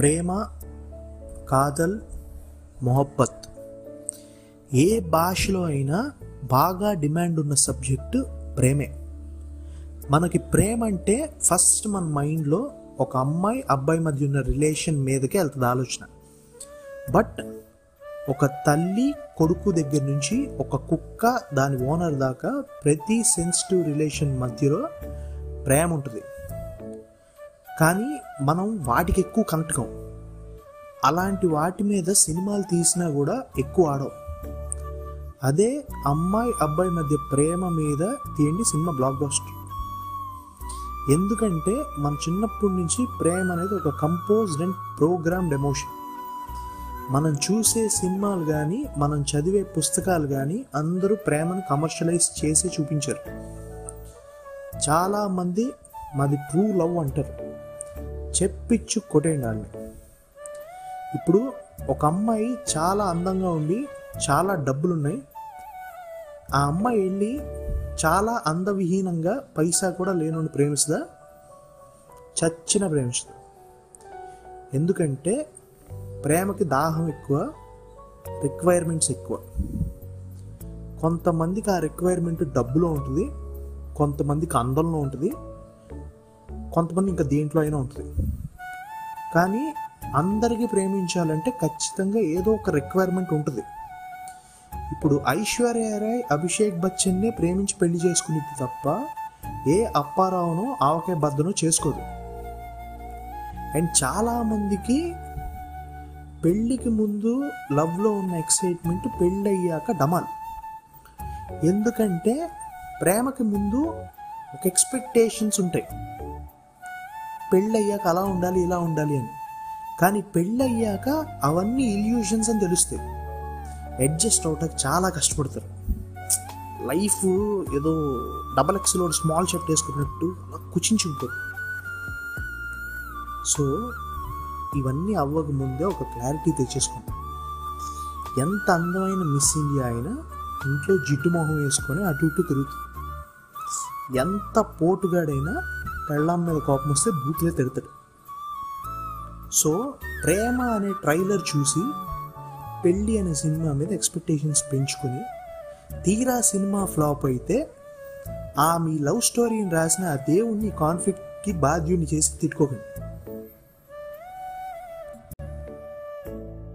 ప్రేమ కాదల్ మొహబ్బత్. ఏ భాషలో అయినా బాగా డిమాండ్ ఉన్న సబ్జెక్టు ప్రేమే. మనకి ప్రేమ అంటే ఫస్ట్ మన మైండ్లో ఒక అమ్మాయి అబ్బాయి మధ్య ఉన్న రిలేషన్ మీదకే వెళ్తుంది ఆలోచన. బట్ ఒక తల్లి కొడుకు దగ్గర నుంచి ఒక కుక్క దాని ఓనర్ దాకా ప్రతి సెన్సిటివ్ రిలేషన్ మధ్యలో ప్రేమ ఉంటుంది. కానీ మనం వాటికి ఎక్కువ కనెక్ట్ కాం. అలాంటి వాటి మీద సినిమాలు తీసినా కూడా ఎక్కువ ఆడవు. అదే అమ్మాయి అబ్బాయి మధ్య ప్రేమ మీద తీయండి సినిమా బ్లాక్ బాస్టర్ ఎందుకంటే మన చిన్నప్పటి నుంచి ప్రేమ అనేది ఒక కంపోజ్డ్ అండ్ ప్రోగ్రామ్డ్ ఎమోషన్ మనం చూసే సినిమాలు కానీ మనం చదివే పుస్తకాలు కానీ అందరూ ప్రేమను కమర్షియలైజ్ చేసి చూపించారు. చాలామంది మాది ట్రూ లవ్ అంటారు. చెప్పిచ్చు కొట్టేయండి ఇప్పుడు ఒక అమ్మాయి చాలా అందంగా ఉండి చాలా డబ్బులు ఉన్నాయి ఆ అమ్మాయి వెళ్ళి చాలా అందవిహీనంగా పైసా కూడా లేనుండి ప్రేమిస్తుందా? చచ్చిన ప్రేమిస్తుంది. ఎందుకంటే ప్రేమకి దాహం ఎక్కువ రిక్వైర్మెంట్స్ ఎక్కువ. కొంతమందికి ఆ రిక్వైర్మెంట్ డబ్బులో ఉంటుంది కొంతమందికి అందంలో ఉంటుంది. కొంతమంది ఇంకా దేంట్లో అయినా ఉంటుంది. కానీ అందరికీ ప్రేమించాలంటే ఖచ్చితంగా ఏదో ఒక రిక్వైర్మెంట్ ఉంటుంది. ఇప్పుడు ఐశ్వర్య రాయ్ అభిషేక్ బచ్చన్నే ప్రేమించి పెళ్ళి చేసుకునేది తప్ప ఏ అప్పారావునో ఆవకాయ బద్దను చేసుకోదు. అండ్ చాలామందికి పెళ్ళికి ముందు లవ్లో ఉన్న ఎక్సైట్మెంట్ పెళ్ళి అయ్యాక డమాల్. ఎందుకంటే ప్రేమకి ముందు ఒక ఎక్స్పెక్టేషన్స్ ఉంటాయి. పెళ్ళయ్యాక అలా ఉండాలి ఇలా ఉండాలి అని. కానీ పెళ్ళయ్యాక అవన్నీ ఇల్యూషన్స్ అని తెలుస్తాయి. అడ్జస్ట్ అవటానికి చాలా కష్టపడతారు. లైఫ్ ఏదో డబల్ ఎక్స్లో స్మాల్ షర్ట్ వేసుకున్నట్టు అలా కుచించుకుంటారు సో ఇవన్నీ అవ్వక ముందే ఒక క్లారిటీ తెచ్చేసుకుంటాం ఎంత అందమైన మిస్ ఇండియా అయినా ఇంట్లో జిడ్డు మొహం వేసుకొని అటు ఇటు తిరుగుతుంది. ఎంత పోటుగాడైనా పెళ్ళాం మీద కోపం వస్తే బూతులే తిడతాడు సో ప్రేమ అనే ట్రైలర్ చూసి పెళ్ళి అనే సినిమా మీద ఎక్స్పెక్టేషన్స్ పెంచుకొని తీరా సినిమా ఫ్లాప్ అయితే ఆ మీ లవ్ స్టోరీని రాసిన ఆ దేవుణ్ణి కాన్ఫ్లిక్ట్కి బాధ్యుని చేసి తిట్టుకోకండి.